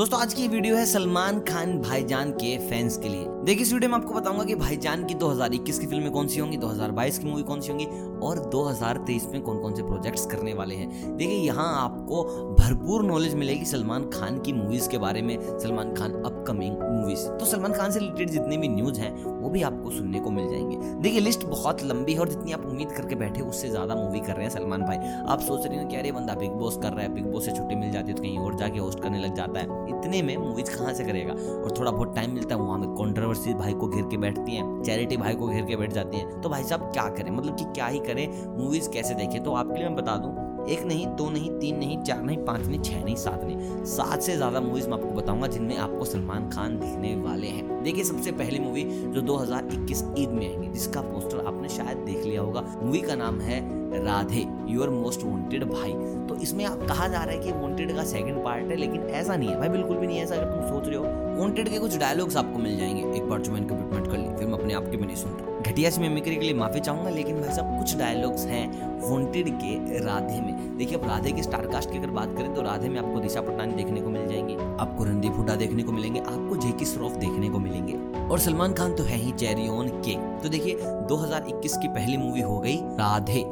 दोस्तों, आज की वीडियो है सलमान खान भाईजान के फैंस के लिए। देखिए, इस वीडियो में आपको बताऊँगा कि भाईजान की 2021 की फ़िल्में कौन सी होंगी 2022 की मूवी कौन सी होंगी और 2023 में कौन कौन से प्रोजेक्ट्स करने वाले हैं। देखिए, यहाँ आपको भरपूर नॉलेज मिलेगी सलमान खान की मूवीज़ के बारे में, सलमान खान अपकमिंग मूवीज़ तो सलमान खान से रिलेटेड जितने भी न्यूज़ हैं, वो भी आपको सुनने को मिल जाएँगे। देखिए लिस्ट बहुत लंबी है और जितनी आप उम्मीद करके बैठे उससे ज़्यादा मूवी कर रहे हैं सलमान भाई। आप सोच रहे हो कि अरे, बंदा बिग बॉस कर रहा है, बिग बॉस से छुट्टी मिल जाती है तो कहीं और जाके होस्ट करने लग जाता है। इतने में मूवीज़ कहाँ से करेगा? और थोड़ा बहुत टाइम मिलता है, वहाँ में कॉन्ट्रोवर्सी भाई को घेर के बैठती है चैरिटी भाई को घेर के बैठ जाती है। तो भाई साहब क्या करें? मतलब कि क्या ही करें? मूवीज़ कैसे देखें? तो आपके लिए मैं बता दूँ एक नहीं, दो नहीं, तीन नहीं, चार नहीं, पाँच नहीं, छह नहीं, सात नहीं। सात से ज़्यादा मूवीज़ मैं आपको बताऊँगा जिनमें आपको सलमान खान दिखने वाले हैं। देखिए, सबसे पहली मूवी जो 2021 ईद में आएगी, जिसका पोस्टर आपने शायद देख लिया होगा। मूवी का नाम है राधे यूर मोस्ट वांटेड भाई। तो इसमें आप कहा जा रहा है कि वांटेड का सेकंड पार्ट है, लेकिन ऐसा नहीं है। भाई, बिल्कुल भी नहीं है ऐसा, अगर तुम सोच रहे हो। वांटेड के कुछ डायलॉग्स आपको मिल जाएँगे। एक बार जो मैंने कमिटमेंट कर ली, फिर मैं अपने आप की भी नहीं सुनता घटिया से मिमिक्री के लिए माफ़ी चाहूँगा, लेकिन भाई साहब, कुछ डायलॉग्स हैं वॉन्टेड के राधे में। देखिए, अब राधे के स्टारकास्ट की अगर बात करें तो राधे में आपको दिशा पटानी देखने को मिल जाएँगे, आपको रणदीप हुडा देखने को मिलेंगे, आपको जेकी श्रॉफ देखने को मिलेंगे। और सलमान खान तो है ही चेरियोन के तो देखिए 2021 की पहली मूवी हो गई राधे।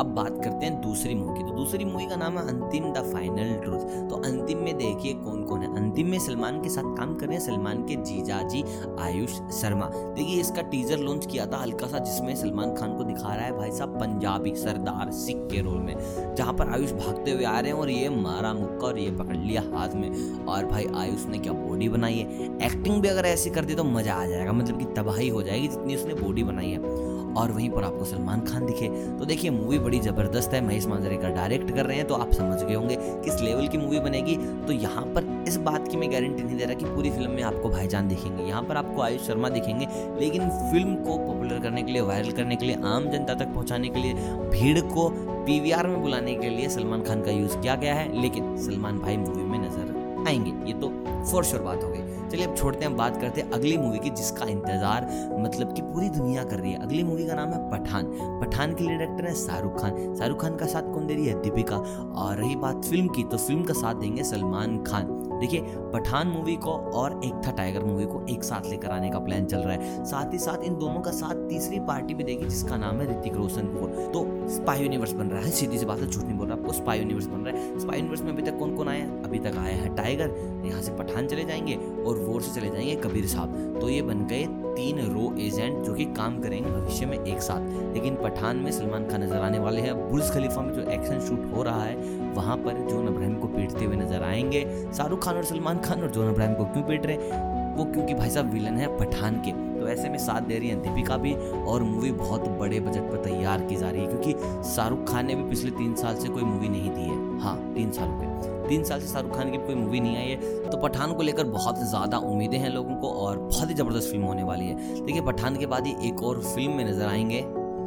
अब बात करते हैं दूसरी मूवी की। तो दूसरी मूवी का नाम है अंतिम द फाइनल ट्रूथ। तो अंतिम में देखिए कौन कौन है। अंतिम में सलमान के साथ काम कर रहे हैं सलमान के जीजा जी आयुष शर्मा। देखिए इसका टीजर लॉन्च किया था हल्का सा, जिसमें सलमान खान को दिखा रहा है भाई साहब पंजाबी सरदार सिख के रोल में, जहाँ पर आयुष भागते हुए आ रहे हैं और ये मारा मुक्का और ये पकड़ लिया हाथ में। और भाई आयुष ने क्या बॉडी बनाई है? एक्टिंग भी अगर ऐसी कर दी तो मज़ा आ जाएगा। मतलब कि तबाही हो जाएगी जितनी उसने बॉडी बनाई है। और वहीं पर आपको सलमान खान दिखे। तो देखिए मूवी बड़ी ज़बरदस्त है। महेश मांजरेकर डायरेक्ट कर रहे हैं तो आप समझ गए होंगे किस लेवल की मूवी बनेगी। तो यहाँ पर इस बात की मैं गारंटी नहीं दे रहा कि पूरी फ़िल्म में आपको भाईजान दिखेंगे। यहाँ पर आपको आयुष शर्मा दिखेंगे, लेकिन फ़िल्म को पॉपुलर करने के लिए वायरल करने के लिए, आम जनता तक पहुँचाने के लिए, भीड़ को पीवीआर में बुलाने के लिए सलमान खान का यूज़ किया गया है। लेकिन सलमान भाई मूवी में नज़र आएँगे। ये तो फोर श्योर बात हो गई। चलिए अब छोड़ते हैं, बात करते हैं अगली मूवी की जिसका इंतज़ार मतलब कि पूरी दुनिया कर रही है। अगली मूवी का नाम है पठान। पठान के लिए डायरेक्टर है शाहरुख खान। शाहरुख खान का साथ कौन दे रही है? दीपिका। और रही बात फ़िल्म की तो फ़िल्म का साथ देंगे सलमान खान। देखिए, पठान मूवी को और एक था टाइगर मूवी को एक साथ लेकर आने का प्लान चल रहा है। साथ ही साथ इन दोनों का साथ तीसरी पार्टी भी देगी जिसका नाम है ऋतिक रोशन फोर तो स्पाई यूनिवर्स बन रहा है। सीधी सी बात है, झूठ नहीं बोल रहा, आपको स्पाई यूनिवर्स बन रहा है। स्पाई यूनिवर्स में अभी तक कौन कौन आया? अभी तक आया है टाइगर यहाँ से पठान चले जाएँगे और वोर से चले जाएँगे कबीर साहब। तो ये बन गए तीन रो एजेंट जो कि काम करेंगे भविष्य में एक साथ। लेकिन पठान में सलमान खान नज़र आने वाले हैं। बुर्ज खलीफा में जो एक्शन शूट हो रहा है, वहाँ पर जोन अब्राहिम को पीटते हुए नज़र आएँगे। शाहरुख खान और सलमान खान और जोन अब्राहिम को क्यों पीट रहे वो क्योंकि भाई साहब विलन है पठान के। तो ऐसे में साथ दे रही है दीपिका भी और मूवी बहुत बड़े बजट पर तैयार की जा रही है क्योंकि शाहरुख खान ने भी पिछले तीन साल से कोई मूवी नहीं दी है। हाँ तीन साल पे तीन साल से शाहरुख खान की कोई मूवी नहीं आई है। तो पठान को लेकर बहुत ज़्यादा उम्मीदें हैं लोगों को और बहुत ही ज़बरदस्त फ़िल्म होने वाली है। देखिए, पठान के बाद ही एक और फ़िल्म में नज़र आएँगे।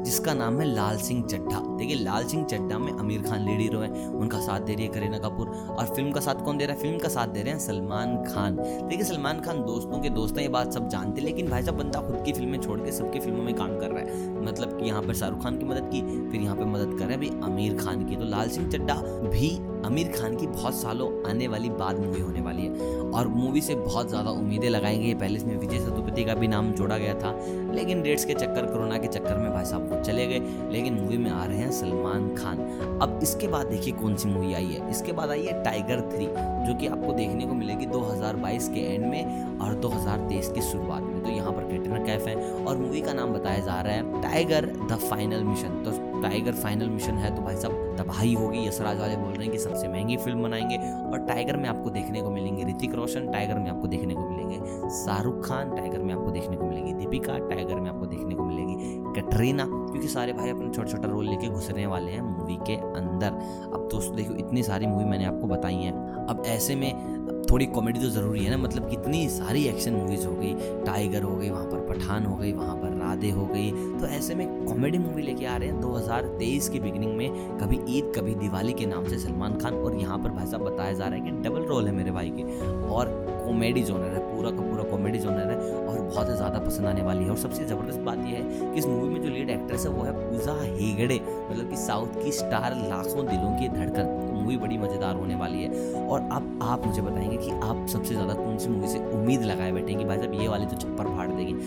जिसका नाम है लाल सिंह चड्ढा। देखिए, लाल सिंह चड्ढा में आमिर खान लीड हीरो है। उनका साथ दे रही है करीना कपूर। और फ़िल्म का साथ कौन दे रहा है? फ़िल्म का साथ दे रहे हैं सलमान खान। देखिए, सलमान खान दोस्तों के दोस्त हैं, ये बात सब जानते हैं। लेकिन भाई साहब, बंदा खुद की फ़िल्में छोड़ के सबकी फ़िल्मों में काम कर रहा है। मतलब कि यहाँ पर शाहरुख खान की मदद की, फिर यहाँ पर मदद कर आमिर खान की। तो लाल सिंह चड्ढा भी आमिर खान की बहुत सालों आने वाली बाद मूवी होने वाली है। और मूवी से बहुत ज़्यादा उम्मीदें लगाएँगे पहले इसमें विजय सेतुपति का भी नाम जोड़ा गया था। लेकिन डेट्स के चक्कर, कोरोना के चक्कर में भाई साहब वो चले गए। लेकिन मूवी में आ रहे हैं सलमान खान। अब इसके बाद देखिए कौन सी मूवी आई है। इसके बाद आई है टाइगर थ्री जो कि आपको देखने को मिलेगी 2022 के एंड में और 2023 की शुरुआत में। तो यहाँ पर कैटरीना कैफ है और मूवी का नाम बताया जा रहा है टाइगर द फाइनल मिशन तो टाइगर फाइनल मिशन है तो भाई साहब तबाही होगी। यशराज वाले बोल रहे हैं कि सबसे महँगी फ़िल्म बनाएँगे और टाइगर में आपको देखने को मिलेंगे। ऋतिक रोशन टाइगर में आपको देखने को मिलेंगे। शाहरुख खान टाइगर में आपको देखने को मिलेगी। दीपिका टाइगर में आपको देखने को मिलेगी। कटरीना, क्योंकि सारे भाई अपने छोटा छोटा रोल लेके घुसने वाले हैं मूवी के अंदर। अब दोस्तों देखो इतनी सारी मूवी मैंने आपको बताई हैं। अब ऐसे में थोड़ी कॉमेडी तो ज़रूरी है ना? मतलब कितनी सारी एक्शन मूवीज़ हो गई। टाइगर हो गई, वहाँ पर पठान हो गई, वहाँ पर राधे हो गई। तो ऐसे में कॉमेडी मूवी लेके आ रहे हैं 2023 की बिगिनिंग में, कभी ईद, कभी दिवाली के नाम से सलमान खान, और यहाँ पर भाई साहब बताया जा रहा है कि डबल रोल है मेरे भाई के, और कॉमेडी जोनर है, पूरा का पूरा कॉमेडी जोनर है, और बहुत ज़्यादा पसंद आने वाली है। और सबसे ज़बरदस्त बात यह है कि इस मूवी में जो लीड एक्ट्रेस है, वो है पूजा हेगड़े मतलब कि साउथ की स्टार लाखों दिलों की धड़कन। मूवी बड़ी मज़ेदार होने वाली है। और अब आप मुझे बताएँगे कि आप सबसे ज़्यादा कौन सी मूवी से उम्मीद लगाए बैठे कि भाई साहब ये वाली तो छप्पर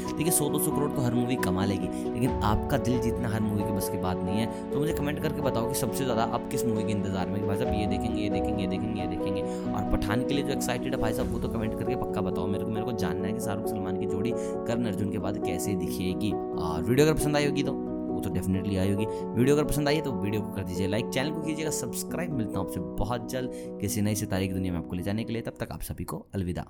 देखिए, सौ दो सौ करोड़ तो हर मूवी कमा लेगी, लेकिन आपका दिल जीतना हर मूवी के बस की बात नहीं है। तो मुझे कमेंट करके बताओ कि सबसे ज़्यादा आप किस मूवी के इंतज़ार में भाई साहब, ये देखेंगे ये देखेंगे ये देखेंगे ये देखेंगे। और पठान के लिए जो एक्साइटेड है भाई साहब, वो तो कमेंट करके पक्का बताओ। मेरे को मेरे को जानना है कि शाहरुख सलमान की जोड़ी कर्ण अर्जुन के बाद कैसे दिखेगी। और वीडियो अगर पसंद आई होगी तो वो तो डेफिनेटली आई होगी। वीडियो अगर पसंद आई तो वीडियो को कर दीजिए लाइक चैनल को कीजिएगा सब्सक्राइब मिलता हूँ आपसे बहुत जल्द किसी नई सितारे की दुनिया में आपको ले जाने के लिए। तब तक आप सभी को अलविदा।